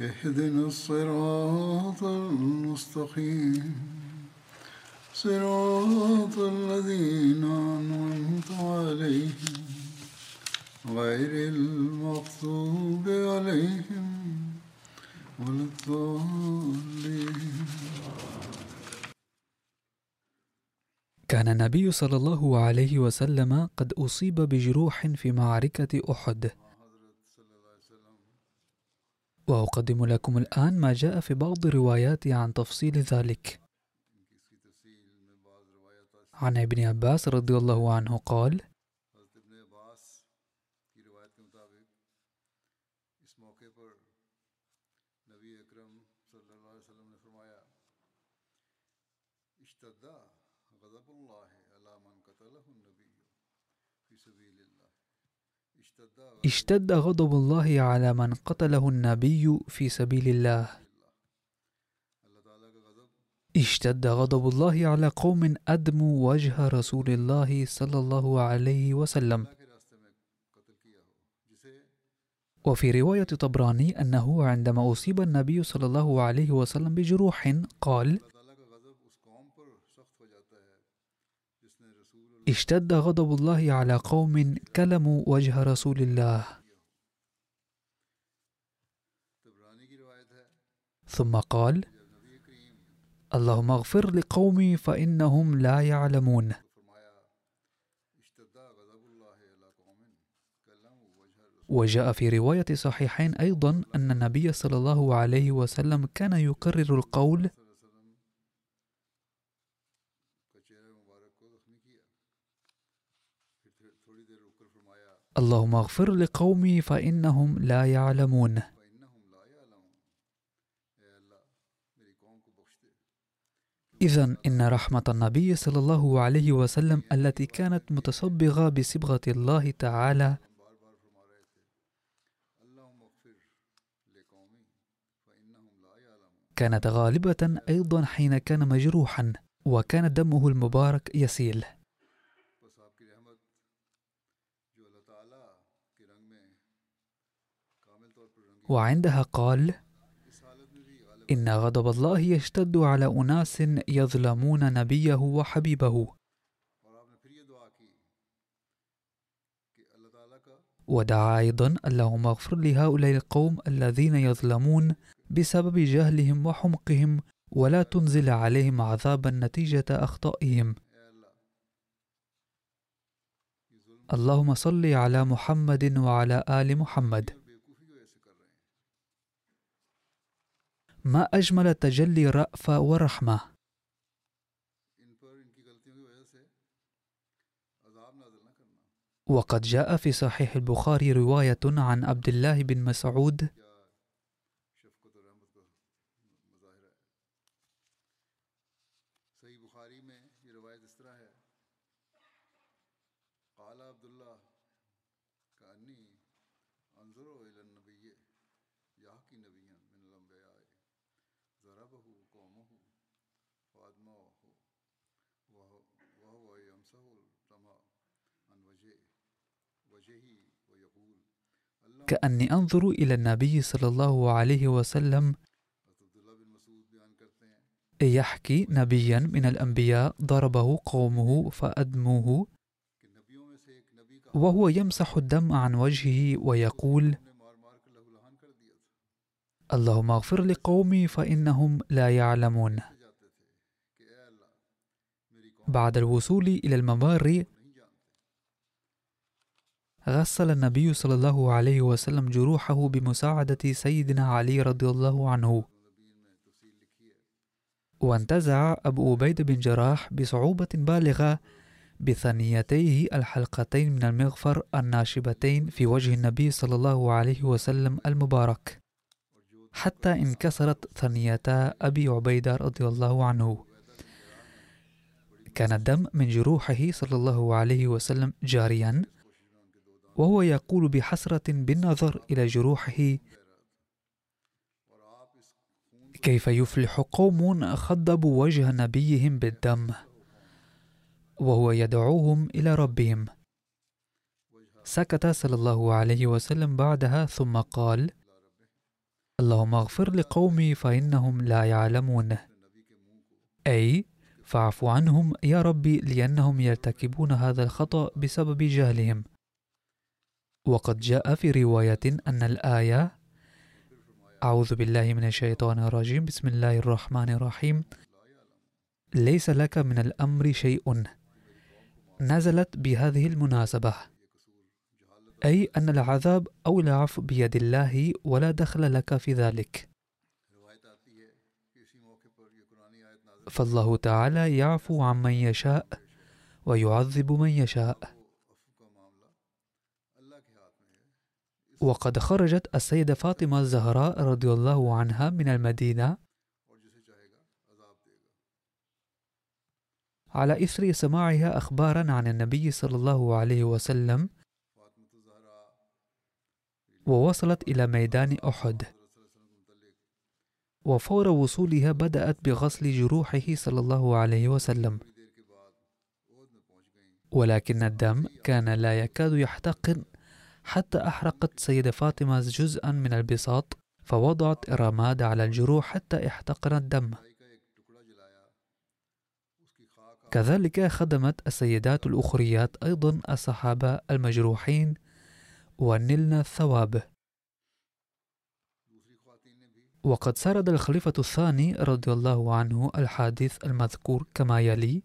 اهدنا الصراط المستقيم. صراط الذين أنعمت عليهم غير المغضوب عليهم ولا الضالين. كان النبي صلى الله عليه وسلم قد أصيب بجروح في معركة أحد. وأقدم لكم الآن ما جاء في بعض الروايات عن تفصيل ذلك. عن ابن عباس رضي الله عنه قال حضرت اشتد غضب الله على من قتله النبي في سبيل الله. اشتد غضب الله على قوم أدموا وجه رسول الله صلى الله عليه وسلم. وفي رواية طبراني أنه عندما أصيب النبي صلى الله عليه وسلم بجروح قال اشتد غضب الله على قوم كلموا وجه رسول الله. ثم قال اللهم اغفر لقومي فإنهم لا يعلمون. وجاء في رواية صحيحين أيضا أن النبي صلى الله عليه وسلم كان يكرر القول اللهم اغفر لقومي فإنهم لا يعلمون. إذا إن رحمة النبي صلى الله عليه وسلم التي كانت متصبغة بصبغة الله تعالى كانت غالبة أيضا حين كان مجروحا وكان دمه المبارك يسيل. وعندها قال إن غضب الله يشتد على أناس يظلمون نبيه وحبيبه. ودعا أيضا اللهم اغفر لهؤلاء القوم الذين يظلمون بسبب جهلهم وحمقهم ولا تنزل عليهم عذابا نتيجة أخطائهم. اللهم صل على محمد وعلى آل محمد. ما أجمل تجلي رأفة ورحمة؟ وقد جاء في صحيح البخاري رواية عن عبد الله بن مسعود كأني أنظر إلى النبي صلى الله عليه وسلم يحكي نبيا من الأنبياء ضربه قومه فأدموه وهو يمسح الدم عن وجهه ويقول اللهم اغفر لقومي فإنهم لا يعلمون. بعد الوصول إلى الممر غسل النبي صلى الله عليه وسلم جروحه بمساعدة سيدنا علي رضي الله عنه. وانتزع أبو عبيد بن جراح بصعوبة بالغة بثنيتيه الحلقتين من المغفر الناشبتين في وجه النبي صلى الله عليه وسلم المبارك حتى انكسرت ثنيتا أبي عبيدة رضي الله عنه. كان الدم من جروحه صلى الله عليه وسلم جاريا وهو يقول بحسرة بالنظر إلى جروحه كيف يفلح قوم خضبوا وجه نبيهم بالدم وهو يدعوهم إلى ربهم. سكت صلى الله عليه وسلم بعدها ثم قال اللهم اغفر لقومي فإنهم لا يعلمون. أي فاعف عنهم يا ربي لأنهم يرتكبون هذا الخطأ بسبب جهلهم. وقد جاء في رواية أن الآية أعوذ بالله من الشيطان الرجيم بسم الله الرحمن الرحيم. ليس لك من الأمر شيء. نزلت بهذه المناسبة أي أن العذاب أو العفو بيد الله ولا دخل لك في ذلك. فالله تعالى يعفو عمن يشاء ويعذب من يشاء. وقد خرجت السيدة فاطمة الزهراء رضي الله عنها من المدينة على إثر سماعها أخبارا عن النبي صلى الله عليه وسلم ووصلت إلى ميدان أحد. وفور وصولها بدأت بغسل جروحه صلى الله عليه وسلم. ولكن الدم كان لا يكاد يحتقن حتى أحرقت سيدة فاطمة جزءا من البساط فوضعت الرماد على الجروح حتى احتقن الدم. كذلك خدمت السيدات الأخريات أيضا الصحابة المجروحين ونلنا الثواب. وقد سرد الخليفة الثاني رضي الله عنه الحادث المذكور كما يلي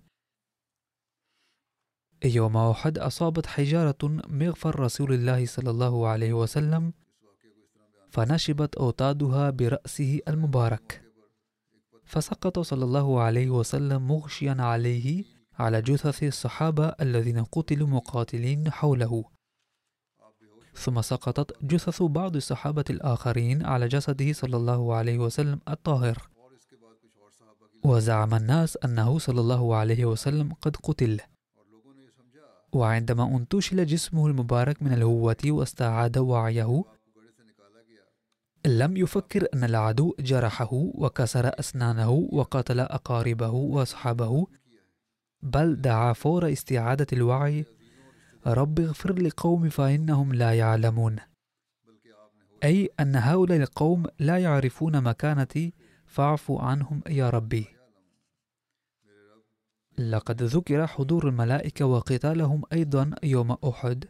يوم أحد أصابت حجارة مغفر رسول الله صلى الله عليه وسلم فنشبت أوتادها برأسه المبارك. فسقط صلى الله عليه وسلم مغشيا عليه على جثث الصحابة الذين قتلوا مقاتلين حوله. ثم سقطت جثث بعض الصحابة الآخرين على جسده صلى الله عليه وسلم الطاهر. وزعم الناس أنه صلى الله عليه وسلم قد قتل. وعندما انتشل جسمه المبارك من الهوة واستعاد وعيه لم يفكر أن العدو جرحه وكسر أسنانه وقتل أقاربه وأصحابه بل دعا فور استعادة الوعي. رب اغفر لقوم فإنهم لا يعلمون. أي أن هؤلاء القوم لا يعرفون مكانتي فاعف عنهم يا ربي. لقد ذكر حضور الملائكة وقتالهم أيضا يوم أحد.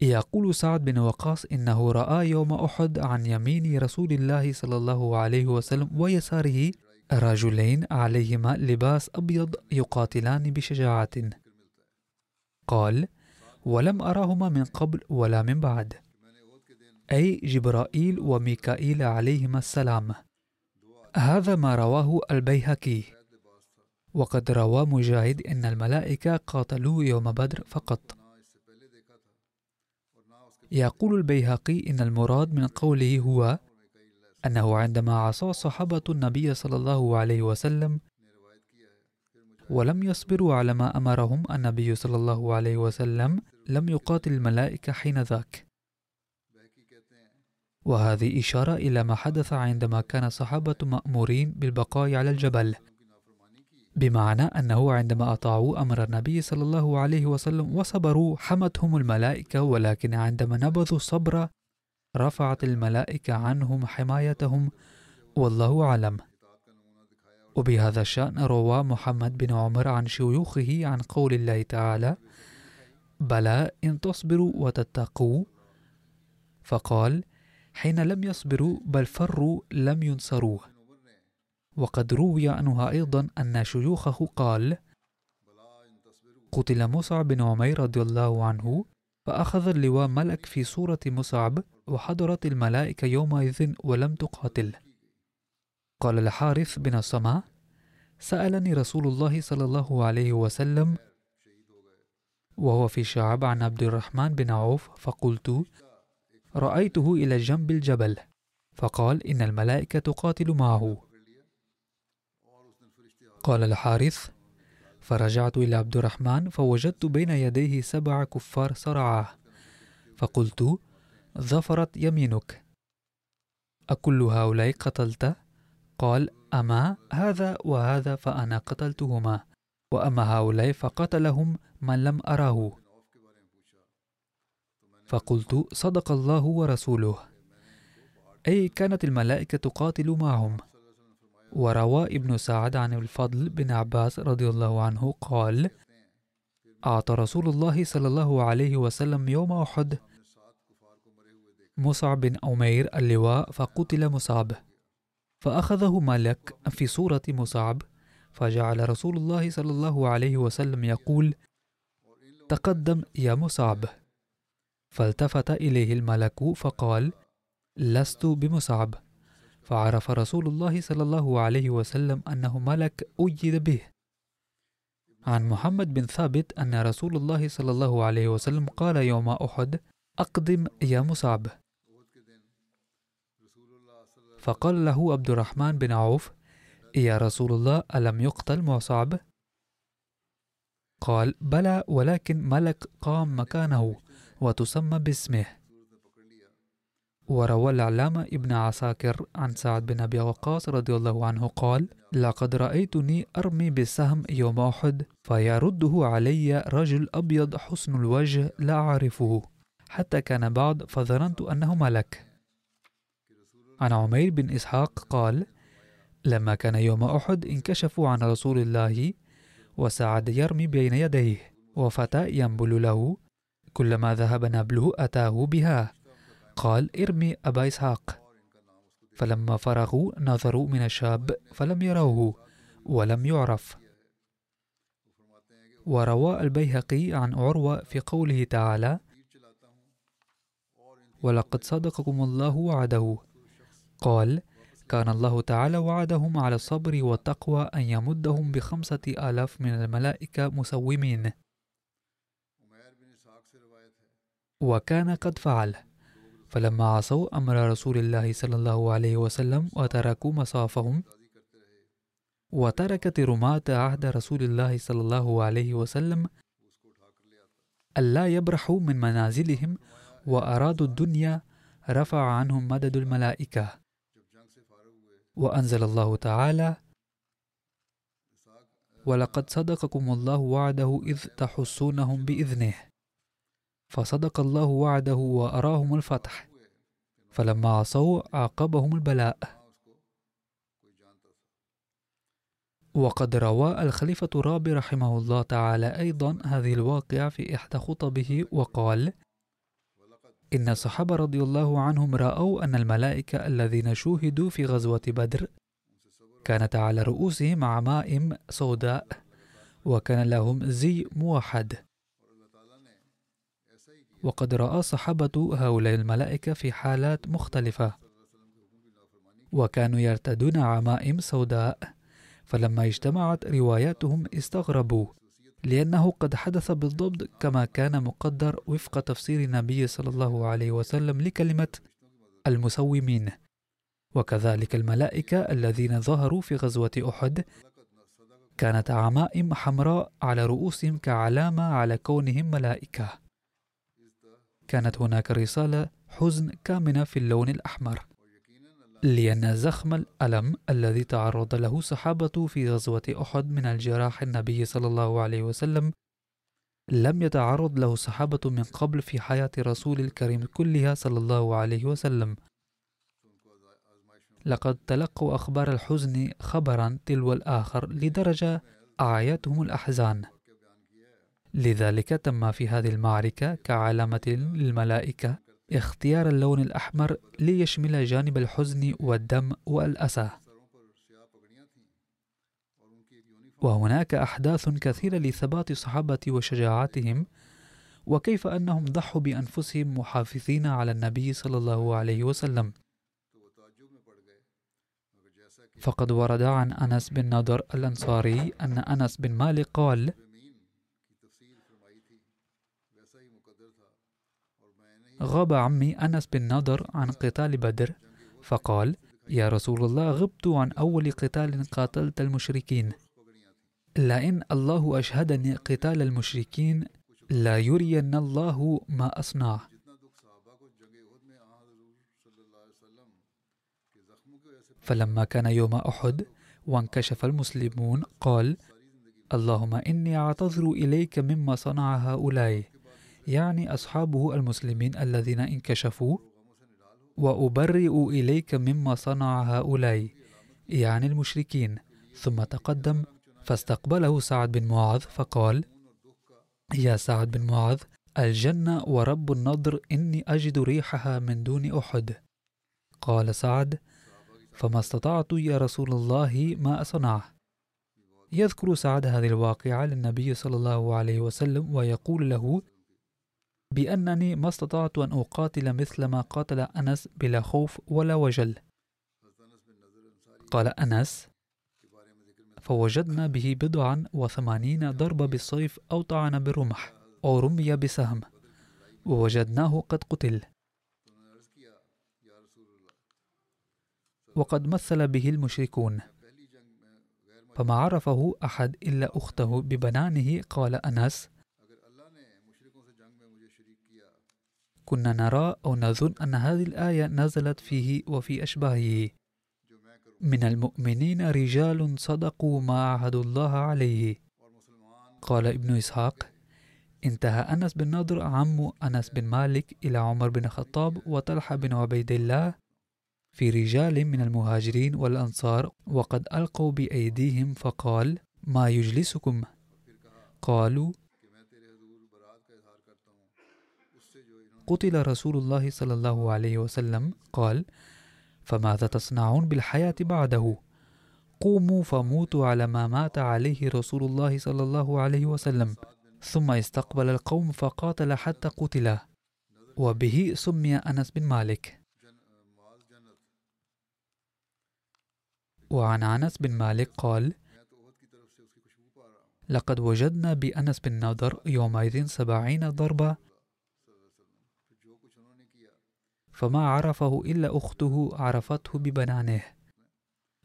يقول سعد بن وقاص إنه رأى يوم أحد عن يمين رسول الله صلى الله عليه وسلم ويساره رجلين عليهما لباس أبيض يقاتلان بشجاعة. قال ولم أراهما من قبل ولا من بعد. أي جبرائيل وميكائيل عليهما السلام. هذا ما رواه البيهقي. وقد روى مجاهد أن الملائكة قاتلوا يوم بدر فقط. يقول البيهقي إن المراد من قوله هو أنه عندما عصى صحابة النبي صلى الله عليه وسلم ولم يصبروا على ما أمرهم النبي صلى الله عليه وسلم لم يقاتل الملائكة حين ذاك. وهذه إشارة إلى ما حدث عندما كان الصحابة مأمورين بالبقاء على الجبل. بمعنى أنه عندما أطاعوا أمر النبي صلى الله عليه وسلم وصبروا حمتهم الملائكة ولكن عندما نبذوا الصبر رفعت الملائكة عنهم حمايتهم. والله أعلم. وبهذا الشأن روى محمد بن عمر عن شيوخه عن قول الله تعالى بلى إن تصبروا وتتقوا فقال حين لم يصبروا بل فروا لم ينصروا وقد روي عنها أيضا أن شيوخه قال قتل مصعب بن عمير رضي الله عنه فأخذ اللواء ملك في صورة مصعب وحضرت الملائكة يومئذ ولم تقاتل. قال الحارث بن الصماء سألني رسول الله صلى الله عليه وسلم وهو في شعب عن عبد الرحمن بن عوف فقلت رأيته إلى جنب الجبل فقال إن الملائكة تقاتل معه. قال الحارث فرجعت إلى عبد الرحمن فوجدت بين يديه سبع كفار صرعاه فقلت ظفرت يمينك. أكل هؤلاء قتلت؟ قال أما هذا وهذا فأنا قتلتهما وأما هؤلاء فقتلهم من لم أراه. فقلت صدق الله ورسوله. أي كانت الملائكة تقاتل معهم. وروى ابن سعد عن الفضل بن عباس رضي الله عنه قال أعطى رسول الله صلى الله عليه وسلم يوم أحد مصعب بن أمير اللواء فقتل مصعب فأخذه ملك في صورة مصعب فجعل رسول الله صلى الله عليه وسلم يقول تقدم يا مصعب. فالتفت إليه الملك فقال لست بمصعب. فعرف رسول الله صلى الله عليه وسلم أنه ملك أيد به. عن محمد بن ثابت أن رسول الله صلى الله عليه وسلم قال يوم أحد أقدم يا مصعب. فقال له عبد الرحمن بن عوف يا رسول الله ألم يقتل مصعب؟ قال بلى ولكن ملك قام مكانه وتسمى باسمه. وروى العلامة ابن عساكر عن سعد بن أبي وقاص رضي الله عنه قال لقد رأيتني أرمي بالسهم يوم أحد فيرده علي رجل أبيض حسن الوجه لا أعرفه حتى كان بعض فظننت أنه ملك عن عمير بن إسحاق قال لما كان يوم أحد انكشفوا عن رسول الله وسعد يرمي بين يديه وفتى ينبل له كلما ذهب نبله أتاه بها. قال ارمي أبا إسحاق. فلما فرغوا نظروا من الشاب فلم يروه ولم يعرف. وروى البيهقي عن عروة في قوله تعالى ولقد صدقكم الله وعده قال كان الله تعالى وعدهم على الصبر والتقوى أن يمدهم بخمسة آلاف من الملائكة مسومين وكان قد فعل. فلما عصوا أمر رسول الله صلى الله عليه وسلم وتركوا مصافهم وتركت رماة عهد رسول الله صلى الله عليه وسلم ألا يبرحوا من منازلهم وأرادوا الدنيا رفع عنهم مدد الملائكة. وأنزل الله تعالى ولقد صدقكم الله وعده إذ تحسونهم بإذنه. فصدق الله وعده وأراهم الفتح. فلما عصوا عاقبهم البلاء. وقد روى الخليفة الرابع رحمه الله تعالى أيضا هذه الواقعة في إحدى خطبه وقال إن الصحابة رضي الله عنهم رأوا أن الملائكة الذين شوهدوا في غزوة بدر كانت على رؤوسهم عمائم سوداء وكان لهم زي موحد. وقد رأى صحابة هؤلاء الملائكة في حالات مختلفة وكانوا يرتدون عمائم سوداء فلما اجتمعت رواياتهم استغربوا لأنه قد حدث بالضبط كما كان مقدر وفق تفسير النبي صلى الله عليه وسلم لكلمة المسومين. وكذلك الملائكة الذين ظهروا في غزوة أحد كانت عمائم حمراء على رؤوسهم كعلامة على كونهم ملائكة. كانت هناك رسالة حزن كامنة في اللون الأحمر. لأن زخم الألم الذي تعرض له صحابة في غزوة أحد من الجراح النبي صلى الله عليه وسلم لم يتعرض له صحابة من قبل في حياة رسول الكريم كلها صلى الله عليه وسلم. لقد تلقوا أخبار الحزن خبرا تلو الآخر لدرجة أعيتهم الأحزان. لذلك تم في هذه المعركة كعلامة للملائكة اختيار اللون الأحمر ليشمل جانب الحزن والدم والأسى. وهناك أحداث كثيرة لثبات الصحابة وشجاعتهم وكيف أنهم ضحوا بأنفسهم محافظين على النبي صلى الله عليه وسلم. فقد ورد عن أنس بن نضر الأنصاري أن أنس بن مالك قال غاب عمي أنس بن نضر عن قتال بدر فقال يا رسول الله غبت عن أول قتال قاتلت المشركين. لئن الله أشهدني قتال المشركين لا يرين الله ما أصنع. فلما كان يوم أحد وانكشف المسلمون قال اللهم إني أعتذر إليك مما صنع هؤلاء. يعني أصحابه المسلمين الذين انكشفوا وأبرئ إليك مما صنع هؤلاء يعني المشركين. ثم تقدم فاستقبله سعد بن معاذ فقال يا سعد بن معاذ الجنة ورب النضر إني أجد ريحها من دون أحد. قال سعد فما استطعت يا رسول الله ما أصنع يذكر سعد هذه الواقعة للنبي صلى الله عليه وسلم ويقول له بأنني ما استطعت أن أقاتل مثل ما قاتل أنس بلا خوف ولا وجل. قال أنس فوجدنا به بضعا وثمانين ضربة بالصيف أو طعن بالرمح أو رمي بسهم ووجدناه قد قتل. وقد مثل به المشركون. فما عرفه أحد إلا أخته ببنانه قال أنس كنا نرى أو نظن أن هذه الآية نزلت فيه وفي أشباهه. من المؤمنين رجال صدقوا ما عاهدوا الله عليه. قال ابن إسحاق انتهى أنس بن نضر عم أنس بن مالك إلى عمر بن الخطاب وطلحة بن عبيد الله في رجال من المهاجرين والأنصار وقد ألقوا بأيديهم فقال ما يجلسكم؟ قالوا قتل رسول الله صلى الله عليه وسلم قال فماذا تصنعون بالحياة بعده؟ قوموا فموتوا على ما مات عليه رسول الله صلى الله عليه وسلم ثم استقبل القوم فقاتل حتى قتل وبه سمي أنس بن مالك. وعن أنس بن مالك قال لقد وجدنا بأنس بن نضر يومئذ سبعين ضربة فما عرفه إلا أخته عرفته ببنانه.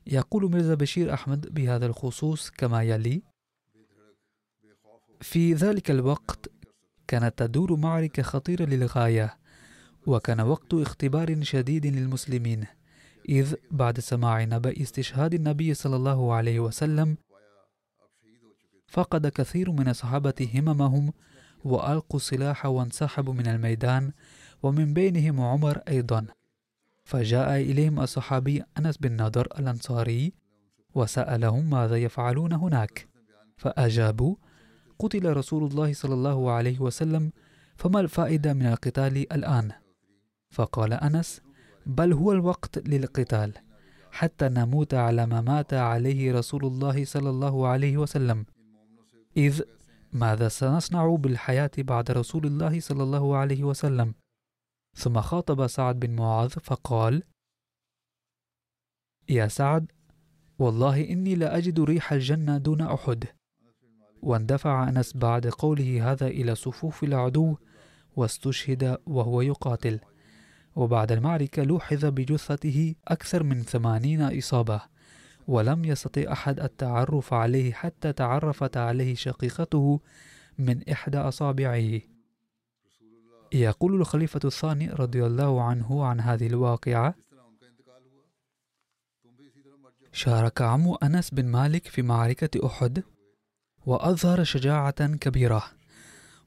يقول ميرزا بشير أحمد بهذا الخصوص كما يلي في ذلك الوقت كانت تدور معركة خطيرة للغاية وكان وقت اختبار شديد للمسلمين إذ بعد سماع نبأ استشهاد النبي صلى الله عليه وسلم فقد كثير من الصحابة هممهم وألقوا السلاح وانسحبوا من الميدان ومن بينهم عمر أيضا. فجاء إليهم الصحابي أنس بن نضر الأنصاري وسألهم ماذا يفعلون هناك. فأجابوا قتل رسول الله صلى الله عليه وسلم فما الفائدة من القتال الآن؟ فقال أنس بل هو الوقت للقتال حتى نموت على ما مات عليه رسول الله صلى الله عليه وسلم. إذ ماذا سنصنع بالحياة بعد رسول الله صلى الله عليه وسلم؟ ثم خاطب سعد بن معاذ فقال يا سعد والله إني لأجد ريح الجنة دون أحد. واندفع أنس بعد قوله هذا إلى صفوف العدو واستشهد وهو يقاتل. وبعد المعركة لوحظ بجثته أكثر من ثمانين إصابة ولم يستطع أحد التعرف عليه حتى تعرفت عليه شقيقته من إحدى أصابعه. يقول الخليفة الثاني رضي الله عنه عن هذه الواقعة شارك عم أنس بن مالك في معركة أحد وأظهر شجاعة كبيرة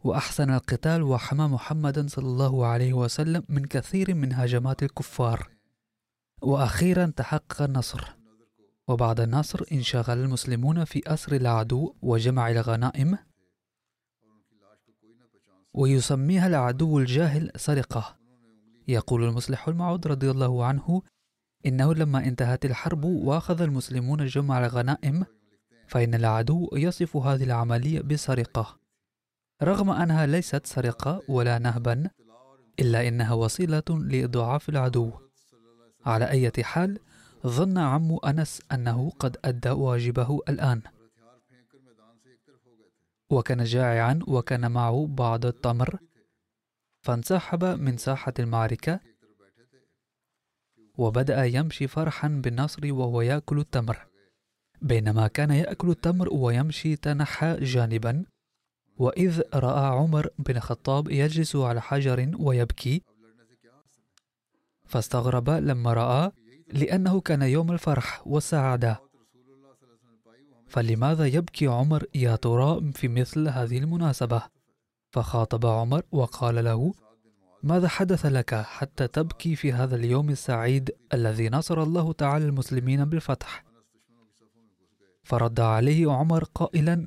وأحسن القتال وحمى محمدا صلى الله عليه وسلم من كثير من هجمات الكفار وأخيرا تحقق النصر وبعد النصر انشغل المسلمون في أسر العدو وجمع الغنائم ويسميها العدو الجاهل سرقة. يقول المصلح المعود رضي الله عنه إنه لما انتهت الحرب وأخذ المسلمون جمع الغنائم فإن العدو يصف هذه العملية بسرقة. رغم أنها ليست سرقة ولا نهبا إلا إنها وسيلة لإضعاف العدو. على أي حال ظن عم أنس أنه قد أدى واجبه الآن. وكان جائعا وكان معه بعض التمر. فانسحب من ساحة المعركة وبدأ يمشي فرحا بالنصر وهو يأكل التمر. بينما كان يأكل التمر ويمشي تنحى جانبا وإذ رأى عمر بن الخطاب يجلس على حجر ويبكي. فاستغرب لما رأى لأنه كان يوم الفرح والسعادة فلماذا يبكي عمر يا ترى في مثل هذه المناسبة؟ فخاطب عمر وقال له ماذا حدث لك حتى تبكي في هذا اليوم السعيد الذي نصر الله تعالى المسلمين بالفتح فرد عليه عمر قائلا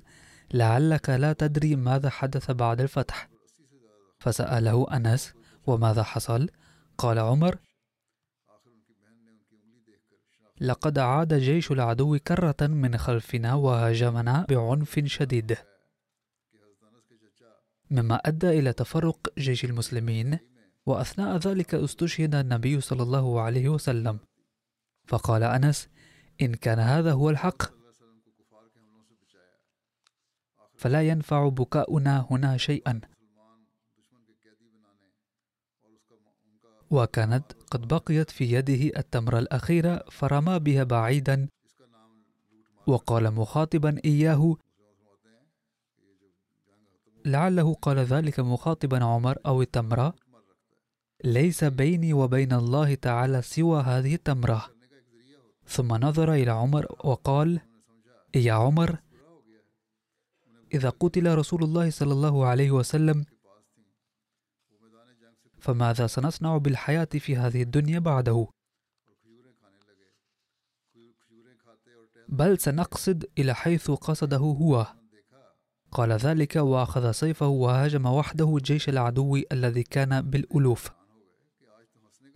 لعلك لا تدري ماذا حدث بعد الفتح. فسأله أنس وماذا حصل؟ قال عمر لقد عاد جيش العدو كرة من خلفنا وهاجمنا بعنف شديد. مما أدى إلى تفرق جيش المسلمين وأثناء ذلك استشهد النبي صلى الله عليه وسلم. فقال أنس إن كان هذا هو الحق فلا ينفع بكاؤنا هنا شيئا. وكانت قد بقيت في يده التمرة الأخيرة فرمى بها بعيدا وقال مخاطبا إياه. لعله قال ذلك مخاطبا عمر أو التمرة ليس بيني وبين الله تعالى سوى هذه التمرة. ثم نظر إلى عمر وقال يا عمر إذا قتل رسول الله صلى الله عليه وسلم فماذا سنصنع بالحياة في هذه الدنيا بعده؟ بل سنقصد إلى حيث قصده هو. قال ذلك وأخذ سيفه وهاجم وحده جيش العدو الذي كان بالألوف.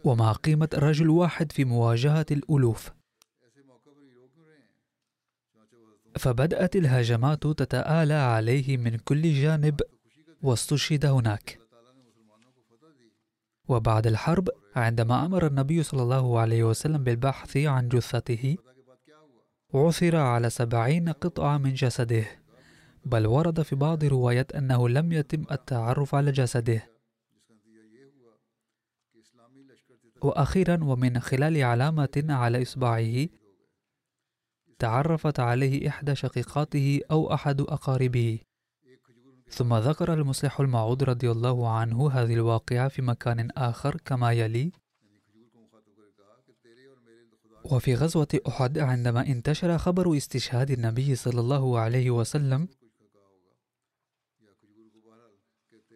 وما قيمة رجل واحد في مواجهة الألوف. فبدأت الهجمات تتآلى عليه من كل جانب واستشهد هناك. وبعد الحرب عندما أمر النبي صلى الله عليه وسلم بالبحث عن جثته عثر على سبعين قطعة من جسده بل ورد في بعض الروايات أنه لم يتم التعرف على جسده. وأخيرا ومن خلال علامة على إصبعه تعرفت عليه إحدى شقيقاته أو أحد أقاربه. ثم ذكر المصلح المعود رضي الله عنه هذه الواقعة في مكان آخر كما يلي وفي غزوة أحد عندما انتشر خبر استشهاد النبي صلى الله عليه وسلم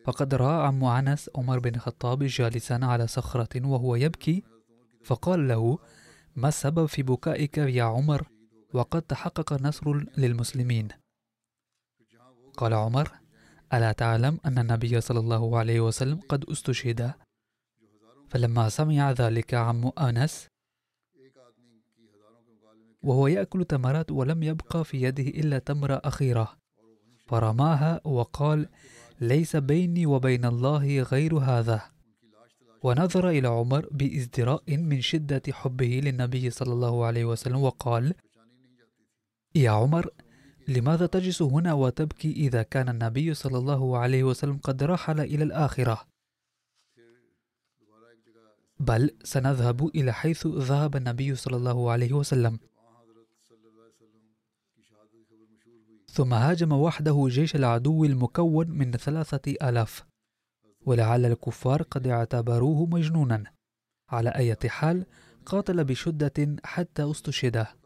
فقد رأى عم أنس عمر بن الخطاب جالسا على صخرة وهو يبكي فقال له ما السبب في بكائك يا عمر؟ وقد تحقق نصر للمسلمين. قال عمر ألا تعلم أن النبي صلى الله عليه وسلم قد استشهد؟ فلما سمع ذلك عم أنس وهو يأكل تمرات ولم يبقى في يده إلا تمرة أخيرة فرماها وقال ليس بيني وبين الله غير هذا. ونظر إلى عمر بإزدراء من شدة حبه للنبي صلى الله عليه وسلم وقال يا عمر لماذا تجلس هنا وتبكي إذا كان النبي صلى الله عليه وسلم قد رحل إلى الآخرة؟ بل سنذهب إلى حيث ذهب النبي صلى الله عليه وسلم. ثم هاجم وحده جيش العدو المكون من ثلاثة آلاف ولعل الكفار قد اعتبروه مجنونا. على أي حال قاتل بشدة حتى استشهد.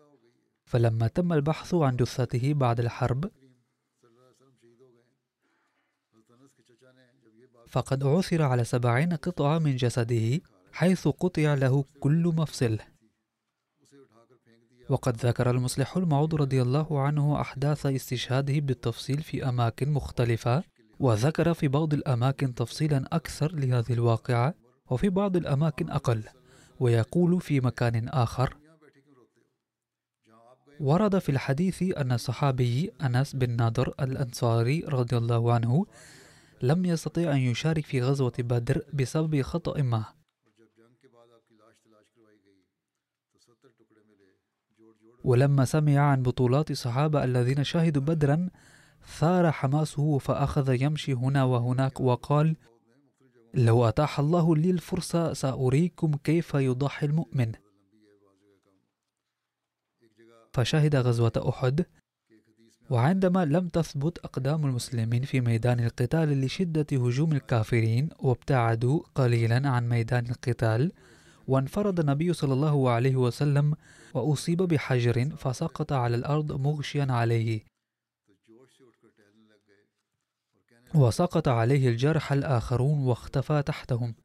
فلما تم البحث عن جثته بعد الحرب فقد عثر على سبعين قطعة من جسده حيث قطع له كل مفصل وقد ذكر المصلح المعود رضي الله عنه أحداث استشهاده بالتفصيل في أماكن مختلفة وذكر في بعض الأماكن تفصيلا أكثر لهذه الواقعة وفي بعض الأماكن أقل ويقول في مكان آخر ورد في الحديث أن الصحابي أنس بن نضر الأنصاري رضي الله عنه لم يستطيع أن يشارك في غزوة بدر بسبب خطأ ما. ولما سمع عن بطولات الصحابة الذين شهدوا بدرا ثار حماسه فأخذ يمشي هنا وهناك وقال لو أتاح الله لي الفرصة سأريكم كيف يضحي المؤمن. فشهد غزوة أحد. وعندما لم تثبت أقدام المسلمين في ميدان القتال لشدة هجوم الكافرين وابتعدوا قليلا عن ميدان القتال وانفرد النبي صلى الله عليه وسلم وأصيب بحجر فسقط على الأرض مغشيا عليه. وسقط عليه الجرح الآخرون واختفى تحتهم.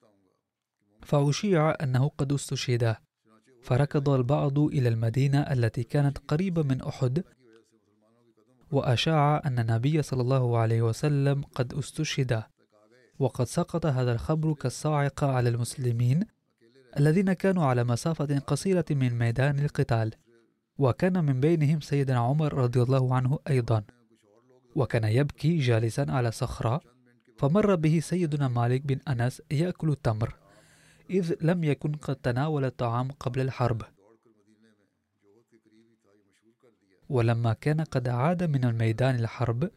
فأشيع أنه قد استشهد. فركض البعض إلى المدينة التي كانت قريبة من أحد وأشاع أن النبي صلى الله عليه وسلم قد استشهد. وقد سقط هذا الخبر كالصاعقة على المسلمين الذين كانوا على مسافة قصيرة من ميدان القتال. وكان من بينهم سيدنا عمر رضي الله عنه أيضا. وكان يبكي جالسا على صخرة فمر به سيدنا مالك بن أنس يأكل التمر. إذ لم يكن قد تناول الطعام قبل الحرب. ولما كان قد عاد من الميدان الحرب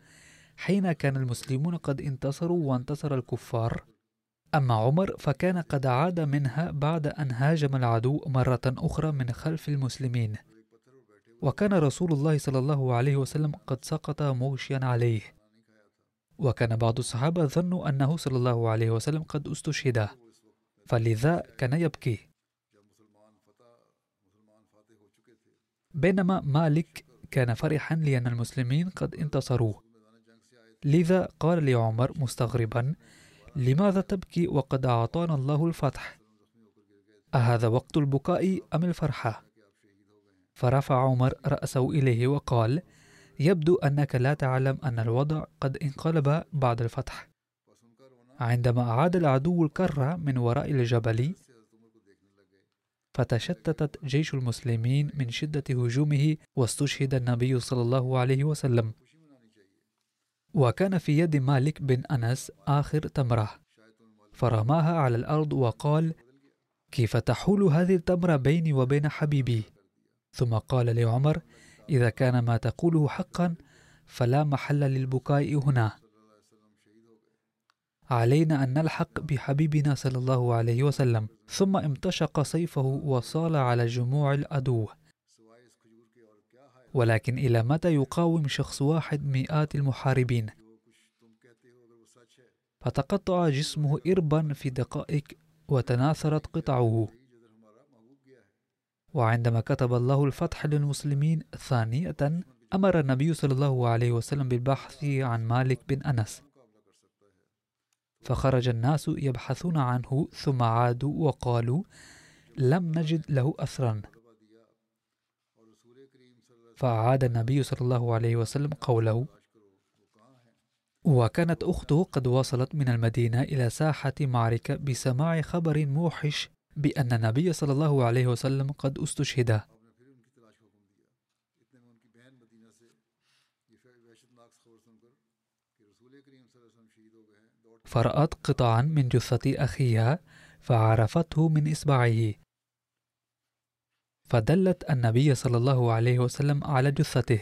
حين كان المسلمون قد انتصروا وانتصر الكفار. أما عمر فكان قد عاد منها بعد أن هاجم العدو مرة أخرى من خلف المسلمين. وكان رسول الله صلى الله عليه وسلم قد سقط مغشيا عليه. وكان بعض الصحابة ظنوا أنه صلى الله عليه وسلم قد استشهد. فلذا كان يبكي. بينما مالك كان فرحا لأن المسلمين قد انتصروا لذا قال لعمر مستغربا لماذا تبكي وقد أعطانا الله الفتح؟ أهذا وقت البكاء أم الفرحة؟ فرفع عمر رأسه إليه وقال يبدو أنك لا تعلم أن الوضع قد انقلب بعد الفتح. عندما أعاد العدو الكرة من وراء الجبل فتشتتت جيش المسلمين من شدة هجومه واستشهد النبي صلى الله عليه وسلم. وكان في يد مالك بن أنس آخر تمرة فرماها على الأرض وقال كيف تحول هذه التمرة بيني وبين حبيبي؟ ثم قال لعمر إذا كان ما تقوله حقا فلا محل للبكاء هنا. علينا أن نلحق بحبيبنا صلى الله عليه وسلم. ثم امتشق سيفه وصال على جموع العدو ولكن إلى متى يقاوم شخص واحد مئات المحاربين؟ فتقطع جسمه إربا في دقائق وتناثرت قطعه. وعندما كتب الله الفتح للمسلمين ثانية أمر النبي صلى الله عليه وسلم بالبحث عن مالك بن أنس. فخرج الناس يبحثون عنه ثم عادوا وقالوا لم نجد له أثرا. فأعاد النبي صلى الله عليه وسلم قوله وكانت أخته قد وصلت من المدينة إلى ساحة معركة بسماع خبر موحش بأن النبي صلى الله عليه وسلم قد استشهد فرأت قطعا من جثة أخيها فعرفته من إصبعه. فدلت النبي صلى الله عليه وسلم على جثته.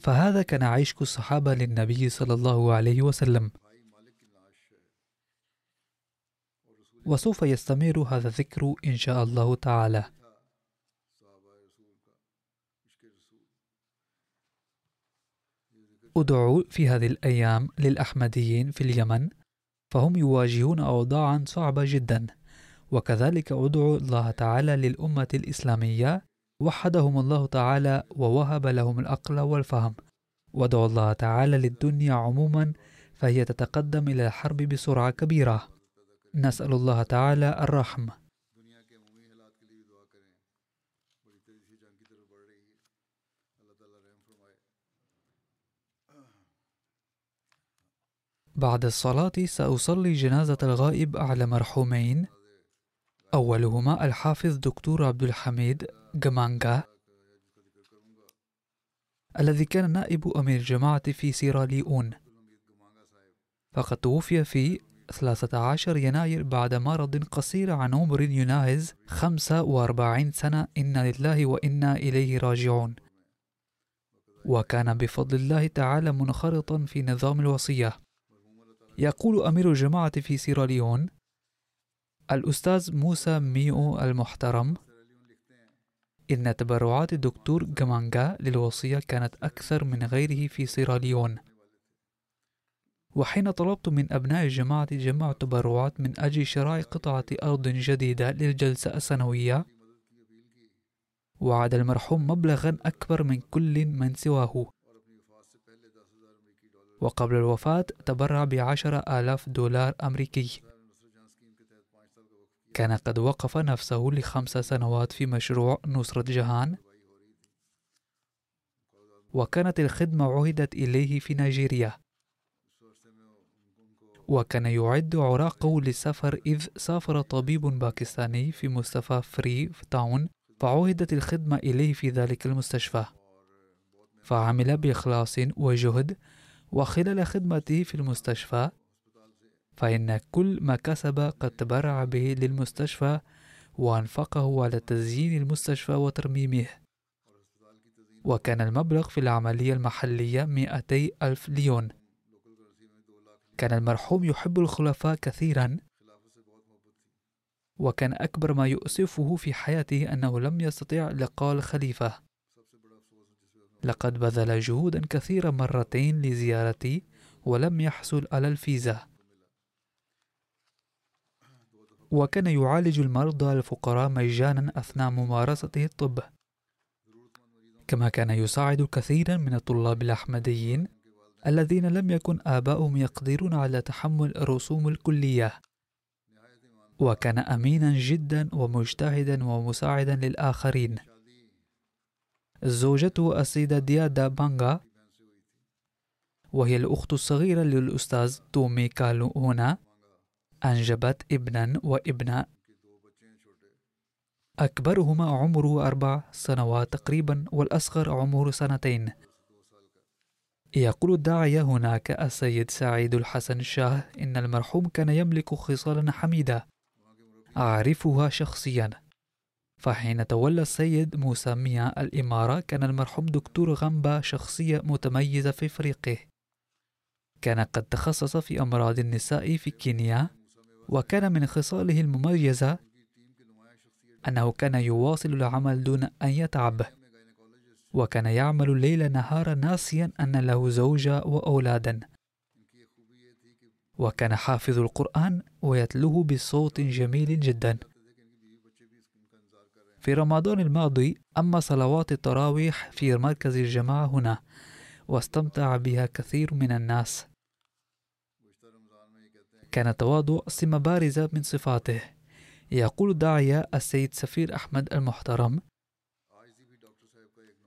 فهذا كان عيش الصحابة للنبي صلى الله عليه وسلم. وسوف يستمر هذا الذكر إن شاء الله تعالى. أدعو في هذه الأيام للأحمديين في اليمن فهم يواجهون أوضاعا صعبة جدا. وكذلك أدعو الله تعالى للأمة الإسلامية وحدهم الله تعالى ووهب لهم العقل والفهم. وأدعو الله تعالى للدنيا عموما فهي تتقدم إلى الحرب بسرعة كبيرة. نسأل الله تعالى الرحمة بعد الصلاة سأصلي جنازة الغائب على مرحومين. أولهما الحافظ دكتور عبد الحميد جمانجا الذي كان نائب أمير الجماعة في سيراليون فقد توفي في 13 يناير بعد مرض قصير عن عمر يناهز 45 سنة. إنا لله وإنا إليه راجعون. وكان بفضل الله تعالى منخرطا في نظام الوصية. يقول أمير الجماعة في سيراليون الأستاذ موسى ميو المحترم إن تبرعات الدكتور جمانجا للوصية كانت أكثر من غيره في سيراليون وحين طلبت من أبناء الجماعة جمع تبرعات من أجل شراء قطعة أرض جديدة للجلسة السنوية وعد المرحوم مبلغا أكبر من كل من سواه. وقبل الوفاة تبرع بعشرة آلاف دولار أمريكي. كان قد وقف نفسه لخمس سنوات في مشروع نصرة جهان. وكانت الخدمة عهدت إليه في نيجيريا. وكان يعد أوراقه للسفر إذ سافر طبيب باكستاني في مستشفى فري تاون فعهدت الخدمة إليه في ذلك المستشفى. فعمل بإخلاص وجهد وخلال خدمته في المستشفى فإن كل ما كسب قد تبرع به للمستشفى وأنفقه على تزيين المستشفى وترميمه. وكان المبلغ في العملية المحلية 200 ألف ليون. كان المرحوم يحب الخلفاء كثيرا. وكان أكبر ما يؤسفه في حياته أنه لم يستطع لقاء الخليفة. لقد بذل جهودا كثيرة مرتين لزيارتي ولم يحصل على الفيزا. وكان يعالج المرضى الفقراء مجانا أثناء ممارسته الطب. كما كان يساعد كثيرا من الطلاب الأحمديين الذين لم يكن آباؤهم يقدرون على تحمل رسوم الكلية. وكان أمينا جدا ومجتهدا ومساعدا للآخرين. زوجته السيدة ديادا بانغا وهي الأخت الصغيرة للأستاذ تومي كالو هنا أنجبت ابنا وابنة. أكبرهما عمره أربع سنوات تقريبا والأصغر عمره سنتين. يقول الداعية هناك السيد سعيد الحسن شاه إن المرحوم كان يملك خصالا حميدة أعرفها شخصيا. فحين تولى السيد موسى ميا الإمارة كان المرحوم دكتور غامبا شخصية متميزة في فريقه. كان قد تخصص في أمراض النساء في كينيا وكان من خصاله المميزة أنه كان يواصل العمل دون أن يتعب. وكان يعمل الليل نهارا ناسيا أن له زوجة وأولادا. وكان حافظ القرآن ويتلوه بصوت جميل جدا. في رمضان الماضي أما صلوات التراويح في مركز الجماعة هنا واستمتع بها كثير من الناس. كان التواضع سمة بارزة من صفاته. يقول الداعية السيد سفير أحمد المحترم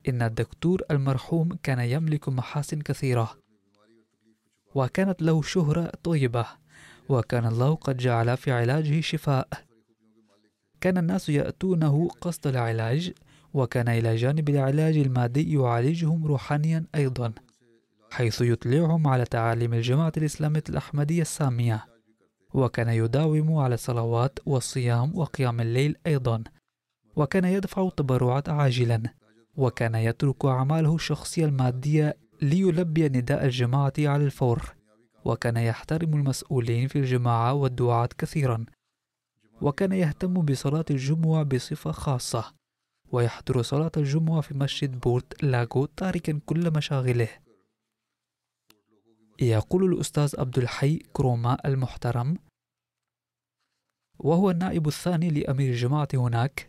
إن الدكتور المرحوم كان يملك محاسن كثيرة وكانت له شهرة طيبة وكان الله قد جعل في علاجه شفاء. كان الناس يأتونه قصد العلاج وكان إلى جانب العلاج المادي يعالجهم روحانيا أيضا حيث يطلعهم على تعاليم الجماعة الإسلامية الأحمدية السامية وكان يداوم على الصلوات والصيام وقيام الليل أيضا وكان يدفع تبرعات عاجلا وكان يترك أعماله الشخصية المادية ليلبي نداء الجماعة على الفور وكان يحترم المسؤولين في الجماعة والدعاة كثيرا. وكان يهتم بصلاة الجمعة بصفة خاصة ويحضر صلاة الجمعة في مسجد بورت لاغو تاركا كل مشاغله. يقول الأستاذ عبد الحي كروما المحترم وهو النائب الثاني لأمير الجماعة هناك.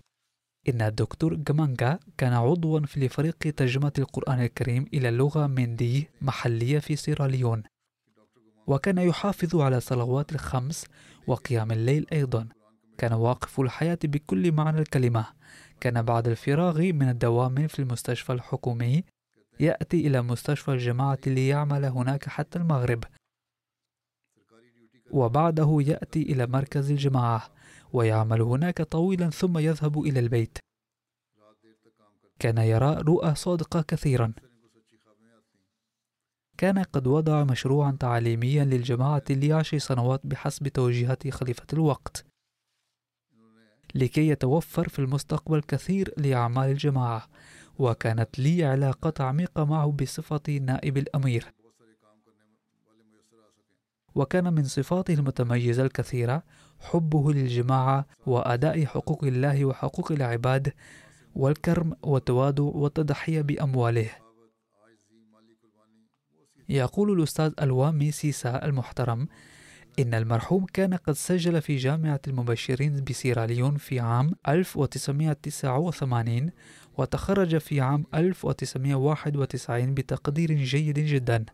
إن الدكتور جمانجا كان عضوا في فريق ترجمة القرآن الكريم إلى اللغة مندي محلية في سيراليون وكان يحافظ على صلوات الخمس وقيام الليل أيضا. كان واقف الحياة بكل معنى الكلمة. كان بعد الفراغ من الدوام في المستشفى الحكومي يأتي إلى مستشفى الجماعة ليعمل هناك حتى المغرب. وبعده يأتي إلى مركز الجماعة ويعمل هناك طويلا ثم يذهب إلى البيت. كان يرى رؤى صادقة كثيرا. كان قد وضع مشروعا تعليميا للجماعة لعشر سنوات بحسب توجيهات خليفة الوقت. لكي يتوفر في المستقبل كثير لأعمال الجماعة وكانت لي علاقات عميقة معه بصفتي نائب الأمير. وكان من صفاته المتميزة الكثيرة حبه للجماعة وأداء حقوق الله وحقوق العباد والكرم والتواضع والتضحية بأمواله. يقول الأستاذ الوامي سيسا المحترم إن المرحوم كان قد سجل في جامعة المبشرين بسيراليون في عام 1989 وتخرج في عام 1991 بتقدير جيد جدا.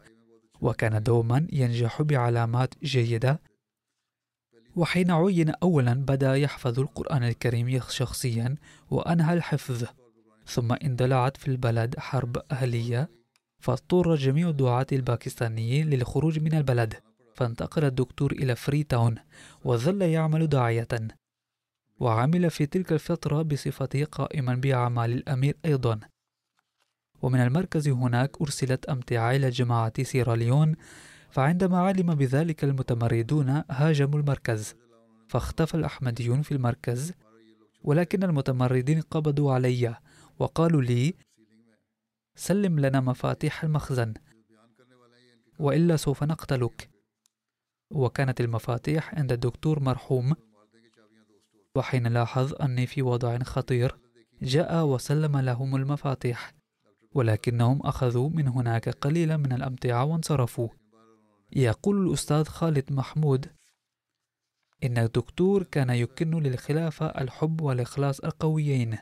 وكان دوما ينجح بعلامات جيدة. وحين عين أولا بدأ يحفظ القرآن الكريم شخصيا وأنهى الحفظ. ثم اندلعت في البلد حرب أهلية فاضطر جميع الدعاة الباكستانيين للخروج من البلد. فانتقل الدكتور إلى فري تاون وظل يعمل داعية وعمل في تلك الفترة بصفته قائما بأعمال الأمير أيضا. ومن المركز هناك أرسلت أمتعة إلى جماعة سيراليون فعندما علم بذلك المتمردون هاجموا المركز فاختفى الأحمديون في المركز. ولكن المتمردين قبضوا علي وقالوا لي سلم لنا مفاتيح المخزن وإلا سوف نقتلك. وكانت المفاتيح عند الدكتور مرحوم. وحين لاحظ أني في وضع خطير جاء وسلم لهم المفاتيح ولكنهم أخذوا من هناك قليلا من الأمتعة وانصرفوا. يقول الأستاذ خالد محمود إن الدكتور كان يكن للخلافة الحب والإخلاص القويين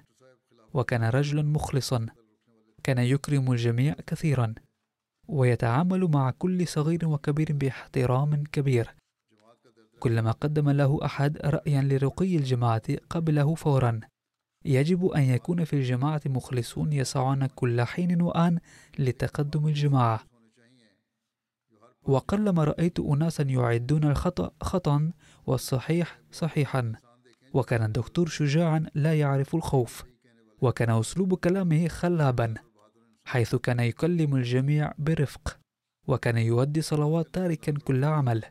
وكان رجلا مخلصا كان يكرم الجميع كثيرا. ويتعامل مع كل صغير وكبير باحترام كبير. كلما قدم له أحد رأيا لرقي الجماعة قبله فورا. يجب أن يكون في الجماعة مخلصون يسعون كل حين وآن لتقدم الجماعة. وقلما رأيت أناسا يعدون الخطأ خطأ والصحيح صحيحا. وكان الدكتور شجاعا لا يعرف الخوف. وكان أسلوب كلامه خلابا. حيث كان يكلم الجميع برفق وكان يؤدي صلوات تاركا كل عمل.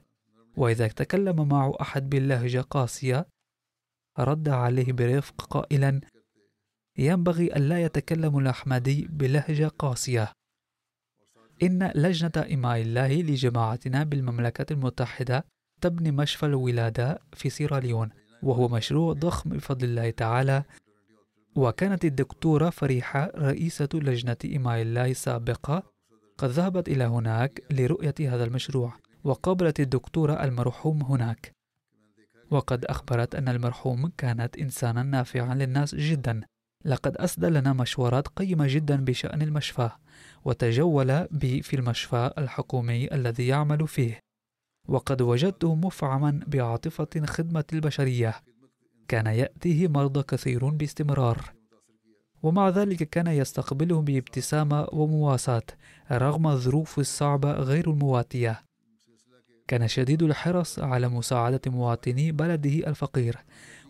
وإذا تكلم معه أحد باللهجة قاسية رد عليه برفق قائلا ينبغي ألا يتكلم الأحمدي بلهجة قاسية. إن لجنة إماء الله لجماعتنا بالمملكة المتحدة تبني مشفى الولادة في سيراليون وهو مشروع ضخم بفضل الله تعالى وكانت الدكتورة فريحة رئيسة لجنة إماء الله السابقة قد ذهبت إلى هناك لرؤية هذا المشروع وقابلت الدكتورة المرحوم هناك. وقد أخبرت أن المرحوم كانت إنسانا نافعا للناس جدا. لقد أسدى لنا مشورات قيمة جدا بشأن المشفى وتجول بي في المشفى الحكومي الذي يعمل فيه. وقد وجدته مفعما بعاطفة خدمة البشرية. كان يأتيه مرضى كثيرون باستمرار. ومع ذلك كان يستقبلهم بابتسامة ومواساة رغم الظروف الصعبة غير المواتية. كان شديد الحرص على مساعدة مواطني بلده الفقير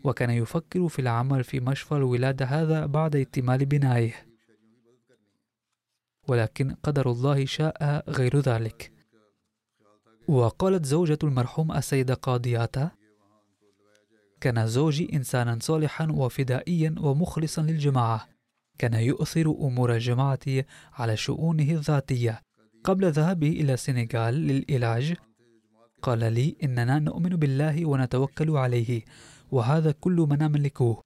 وكان يفكر في العمل في مشفى الولادة هذا بعد اكتمال بنائه. ولكن قدر الله شاء غير ذلك. وقالت زوجة المرحوم السيدة قاضياتا كان زوجي إنسانا صالحا وفدائيا ومخلصا للجماعة. كان يؤثر أمور الجماعة على شؤونه الذاتية. قبل ذهابه إلى السنغال للعلاج قال لي إننا نؤمن بالله ونتوكل عليه وهذا كل ما نملكه.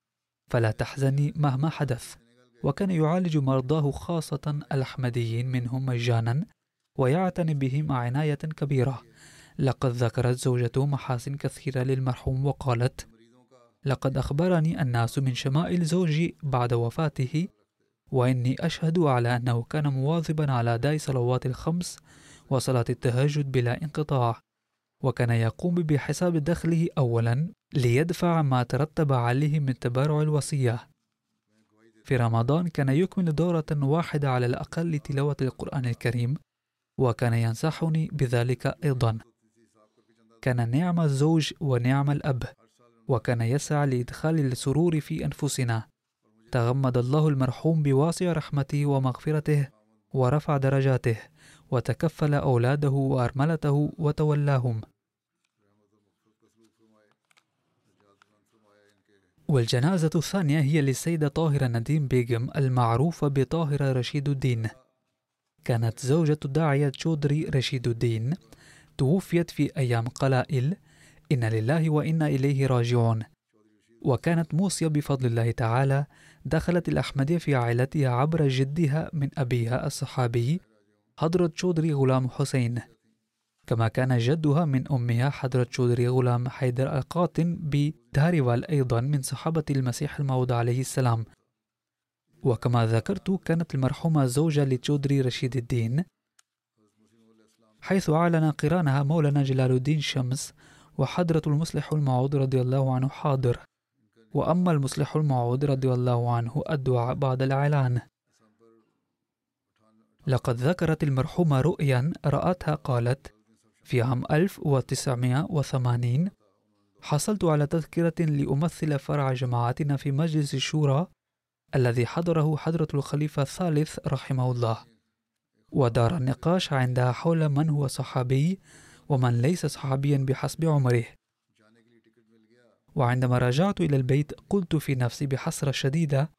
فلا تحزني مهما حدث. وكان يعالج مرضاه خاصة الأحمديين منهم مجانا ويعتني بهم عناية كبيرة. لقد ذكرت زوجته محاسن كثيرة للمرحوم وقالت لقد أخبرني الناس من شمائل زوجي بعد وفاته وإني أشهد على أنه كان مواظبا على أداء صلوات الخمس وصلاة التهجد بلا انقطاع وكان يقوم بحساب دخله أولا ليدفع ما ترتب عليه من تبرع الوصية. في رمضان كان يكمل دورة واحدة على الأقل لتلاوة القرآن الكريم وكان ينصحني بذلك أيضا. كان نعم الزوج ونعم الأب. وكان يسعى لإدخال السرور في أنفسنا. تغمد الله المرحوم بواسع رحمته ومغفرته ورفع درجاته وتكفل أولاده وأرملته وتولاهم. والجنازة الثانية هي للسيدة طاهرة نديم بيغم المعروفة بطاهرة رشيد الدين. كانت زوجة الداعية تشودري رشيد الدين توفيت في أيام قلائل إن لله وإنا إليه راجعون. وكانت موصية بفضل الله تعالى دخلت الأحمدية في عائلتها عبر جدها من أبيها الصحابي حضرة شودري غلام حسين. كما كان جدها من أمها حضرة شودري غلام حيدر القاطن بداروال أيضا من صحابة المسيح الموعود عليه السلام. وكما ذكرت كانت المرحومة زوجة لتشودري رشيد الدين حيث أعلن قرانها مولانا جلال الدين شمس وحضرة المصلح الموعود رضي الله عنه حاضر. وأما المصلح الموعود رضي الله عنه الدعاء بعد الإعلان. لقد ذكرت المرحومة رؤيا رأتها قالت في عام 1980 حصلت على تذكرة لأمثل فرع جماعتنا في مجلس الشورى الذي حضره حضرة الخليفة الثالث رحمه الله. ودار النقاش عندها حول من هو صحابي ومن ليس صحابيا بحسب عمره. وعندما رجعت إلى البيت قلت في نفسي بحسرة شديدة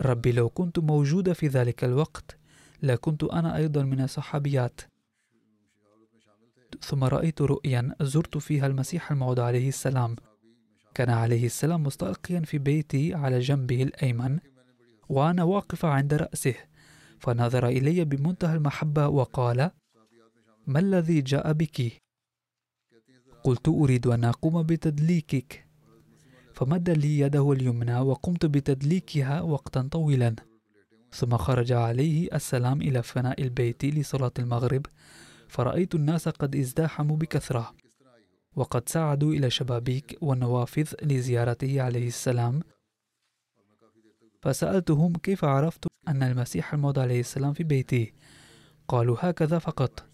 ربي لو كنت موجودة في ذلك الوقت لكنت أنا أيضا من الصحابيات. ثم رأيت رؤيا زرت فيها المسيح الموعود عليه السلام. كان عليه السلام مستلقيا في بيتي على جنبه الأيمن وأنا واقفة عند رأسه فنظر إلي بمنتهى المحبة وقال ما الذي جاء بك؟ قلت أريد أن أقوم بتدليكك. فمد لي يده اليمنى وقمت بتدليكها وقتا طويلا. ثم خرج عليه السلام إلى فناء البيت لصلاة المغرب فرأيت الناس قد ازدحموا بكثرة. وقد سعدوا إلى شبابيك والنوافذ لزيارته عليه السلام. فسألتهم كيف عرفت أن المسيح الموعود عليه السلام في بيتي؟ قالوا هكذا فقط.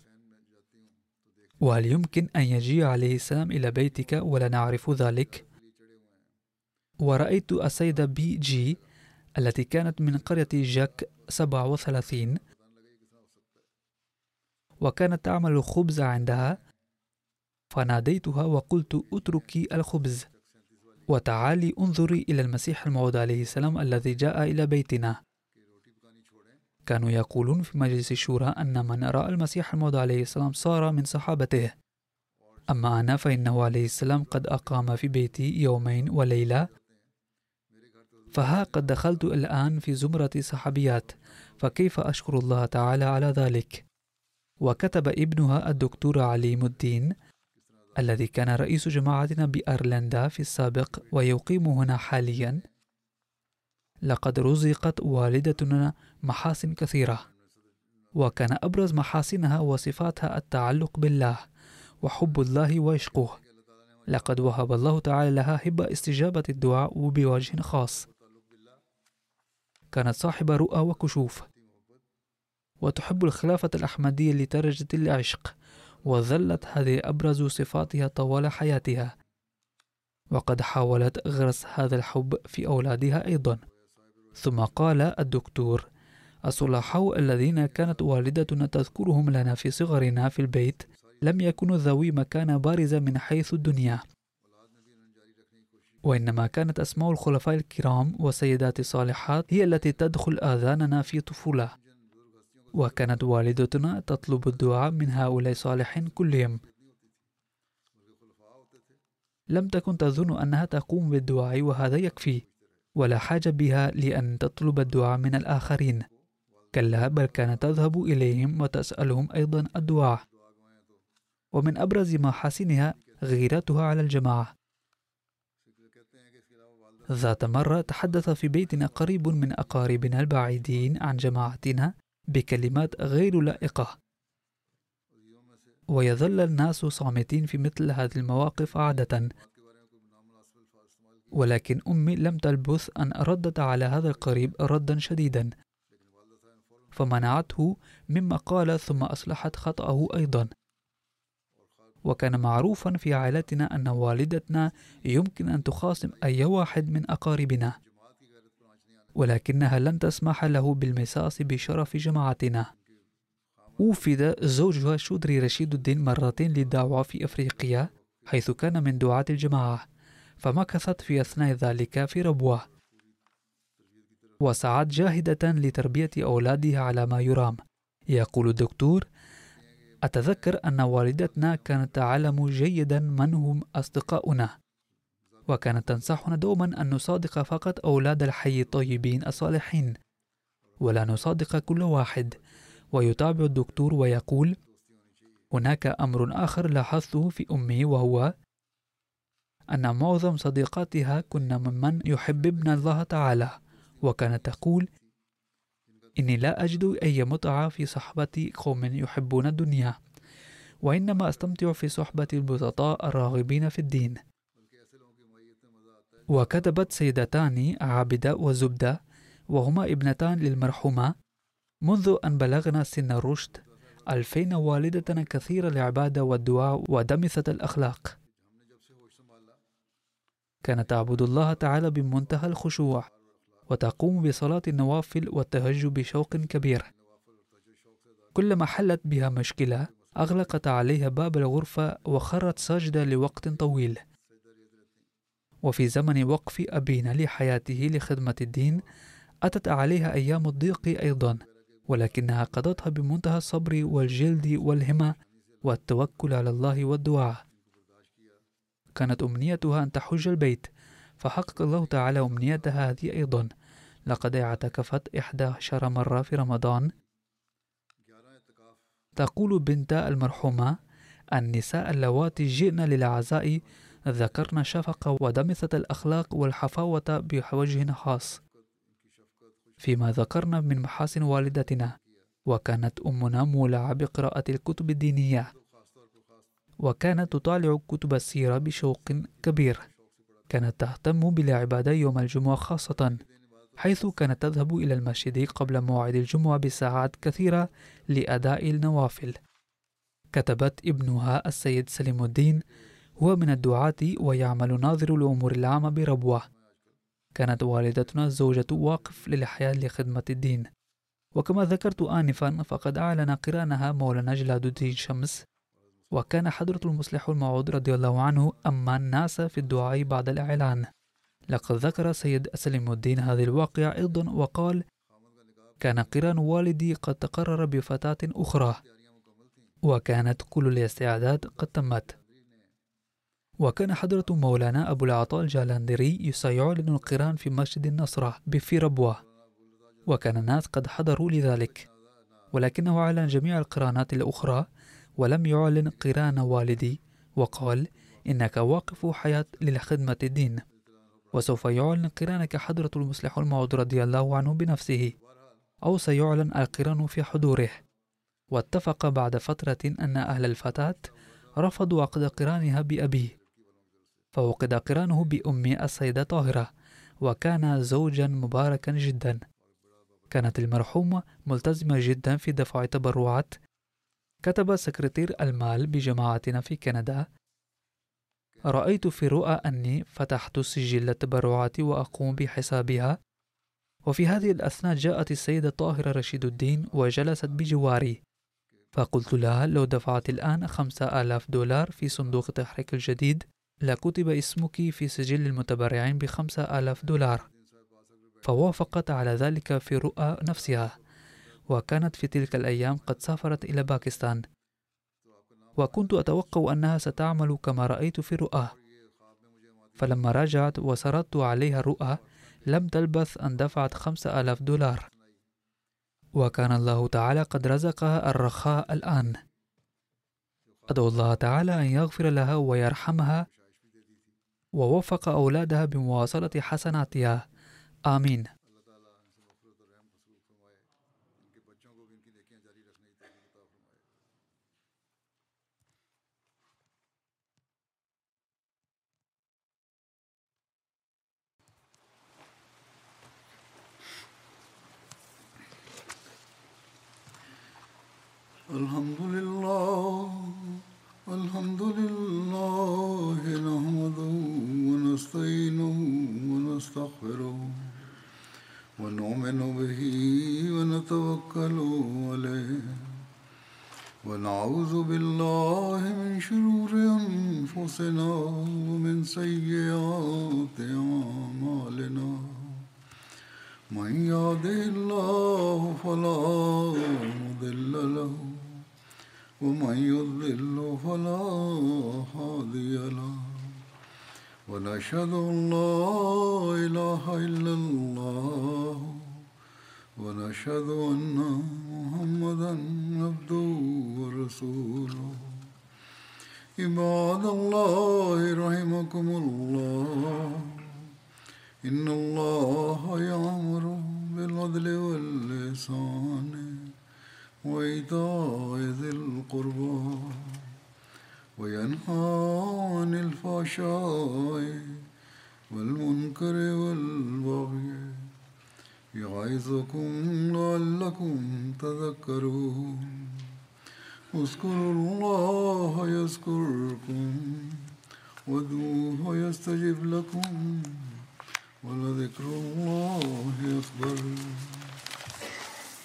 وهل يمكن أن يجيء عليه السلام إلى بيتك ولا نعرف ذلك؟ ورأيت السيدة بي جي التي كانت من قرية جاك 37 وكانت تعمل الخبز عندها فناديتها وقلت اتركي الخبز وتعالي انظري إلى المسيح الموعود عليه السلام الذي جاء إلى بيتنا كانوا يقولون في مجلس الشورى أن من رأى المسيح الموعود عليه السلام صار من صحابته. أما أنا فإنه عليه السلام قد أقام في بيتي يومين وليلة. فها قد دخلت الآن في زمرة صحابيات فكيف أشكر الله تعالى على ذلك؟ وكتب ابنها الدكتور عليم الدين الذي كان رئيس جماعتنا بأيرلندا في السابق ويقيم هنا حاليا. لقد رزقت والدتنا محاسن كثيرة وكان أبرز محاسنها وصفاتها التعلق بالله وحب الله وعشقه. لقد وهب الله تعالى لها هبة استجابة الدعاء وبوجه خاص. كانت صاحبة رؤى وكشوف. وتحب الخلافة الأحمدية لدرجة العشق وظلت هذه أبرز صفاتها طوال حياتها. وقد حاولت غرس هذا الحب في أولادها أيضا. ثم قال الدكتور الصلحاء الذين كانت والدتنا تذكرهم لنا في صغرنا في البيت لم يكونوا ذوي مكانة بارزة من حيث الدنيا. وإنما كانت أسماء الخلفاء الكرام وسيدات الصالحات هي التي تدخل آذاننا في طفولة. وكانت والدتنا تطلب الدعاء من هؤلاء الصالحين كلهم. لم تكن تظن أنها تقوم بالدعاء وهذا يكفي. ولا حاجة بها لأن تطلب الدعاء من الآخرين. كلا بل كانت تذهب إليهم وتسألهم أيضا الدعاء. ومن أبرز محاسنها غيرتها على الجماعة. ذات مرة تحدث في بيتنا قريب من أقاربنا البعيدين عن جماعتنا بكلمات غير لائقة. ويظل الناس صامتين في مثل هذه المواقف عادة. ولكن أمي لم تلبث أن ردت على هذا القريب ردا شديدا فمنعته مما قال ثم أصلحت خطأه أيضا. وكان معروفا في عائلتنا أن والدتنا يمكن أن تخاصم أي واحد من أقاربنا ولكنها لن تسمح له بالمساس بشرف جماعتنا. وفد زوجها شودري رشيد الدين مرتين للدعوة في أفريقيا حيث كان من دعاة الجماعة. فمكثت في أثناء ذلك في ربوة. وسعت جاهدة لتربية أولادها على ما يرام. يقول الدكتور أتذكر أن والدتنا كانت تعلم جيدا من هم أصدقاؤنا. وكانت تنصحنا دوما أن نصادق فقط أولاد الحي الطيبين الصالحين. ولا نصادق كل واحد. ويتابع الدكتور ويقول هناك أمر آخر لاحظته في أمي وهو أن معظم صديقاتها كن ممن يحببن الله تعالى وكانت تقول إني لا أجد أي متعة في صحبة قوم يحبون الدنيا وإنما أستمتع في صحبة البسطاء الراغبين في الدين. وكتبت سيدتان عابدة وزبدة وهما ابنتان للمرحومة منذ أن بلغنا سن الرشد ألفين والدتنا كثيرة العبادة والدعاء ودمثة الأخلاق. كانت تعبد الله تعالى بمنتهى الخشوع وتقوم بصلاة النوافل والتهجد بشوق كبير. كلما حلت بها مشكلة أغلقت عليها باب الغرفة وخرت ساجدة لوقت طويل. وفي زمن وقف أبينا لحياته لخدمة الدين أتت عليها أيام الضيق أيضا ولكنها قضتها بمنتهى الصبر والجلد والهمة والتوكل على الله والدعاء. كانت أمنيتها أن تحج البيت. فحقق الله تعالى أمنيتها هذه أيضا. لقد اعتكفت إحدى عشر مرة في رمضان. تقول بنت المرحومة النساء اللواتي جئن للعزاء ذكرن شفقة ودمثة الأخلاق والحفاوة بوجه خاص فيما ذكرنا من محاسن والدتنا. وكانت أمنا مولعة بقراءة الكتب الدينية. وكانت تطالع كتب السيرة بشوق كبير. كانت تهتم بالعبادة يوم الجمعة خاصة حيث كانت تذهب إلى المسجد قبل موعد الجمعة بساعات كثيرة لأداء النوافل. كتبت ابنها السيد سليم الدين هو من الدعاة ويعمل ناظر الأمور العامة بربوة. كانت والدتنا الزوجة واقف للحياة لخدمة الدين. وكما ذكرت آنفا فقد أعلن قرانها مولانا جلال الدين شمس وكان حضرة المصلح الموعود رضي الله عنه أما الناس في الدعاء بعد الإعلان. لقد ذكر سيد سليم الدين هذه الواقعة أيضا وقال كان قران والدي قد تقرر بفتاة أخرى وكانت كل الاستعداد قد تمت. وكان حضرة مولانا أبو العطاء الجالندري سيعلن القران في مسجد النصرة بفي ربوة وكان الناس قد حضروا لذلك. ولكنه أعلن جميع القرانات الأخرى ولم يعلن قران والدي وقال إنك واقف حياة لخدمة الدين وسوف يعلن قرانك حضرة المصلح الموعود رضي الله عنه بنفسه أو سيعلن القران في حضوره. واتفق بعد فترة أن أهل الفتاة رفضوا عقد قرانها بأبيه فوقد قرانه بأمي السيدة طاهرة وكان زوجا مباركا جدا. كانت المرحومة ملتزمة جدا في دفع تبرعات كتب سكرتير المال بجماعتنا في كندا رأيت في رؤى أني فتحت سجل التبرعات وأقوم بحسابها وفي هذه الأثناء جاءت السيدة طاهرة رشيد الدين وجلست بجواري فقلت لها لو دفعت الآن خمسة آلاف دولار في صندوق التحريك الجديد لكتب اسمك في سجل المتبرعين بخمسة آلاف دولار. فوافقت على ذلك في رؤى نفسها. وكانت في تلك الأيام قد سافرت إلى باكستان. وكنت أتوقع أنها ستعمل كما رأيت في رؤاه فلما رجعت وسردت عليها الرؤى لم تلبث أن دفعت خمسة آلاف دولار. وكان الله تعالى قد رزقها الرخاء الآن. أدعو الله تعالى أن يغفر لها ويرحمها ووفق أولادها بمواصلة حسناتها. آمين. الحمد שלנו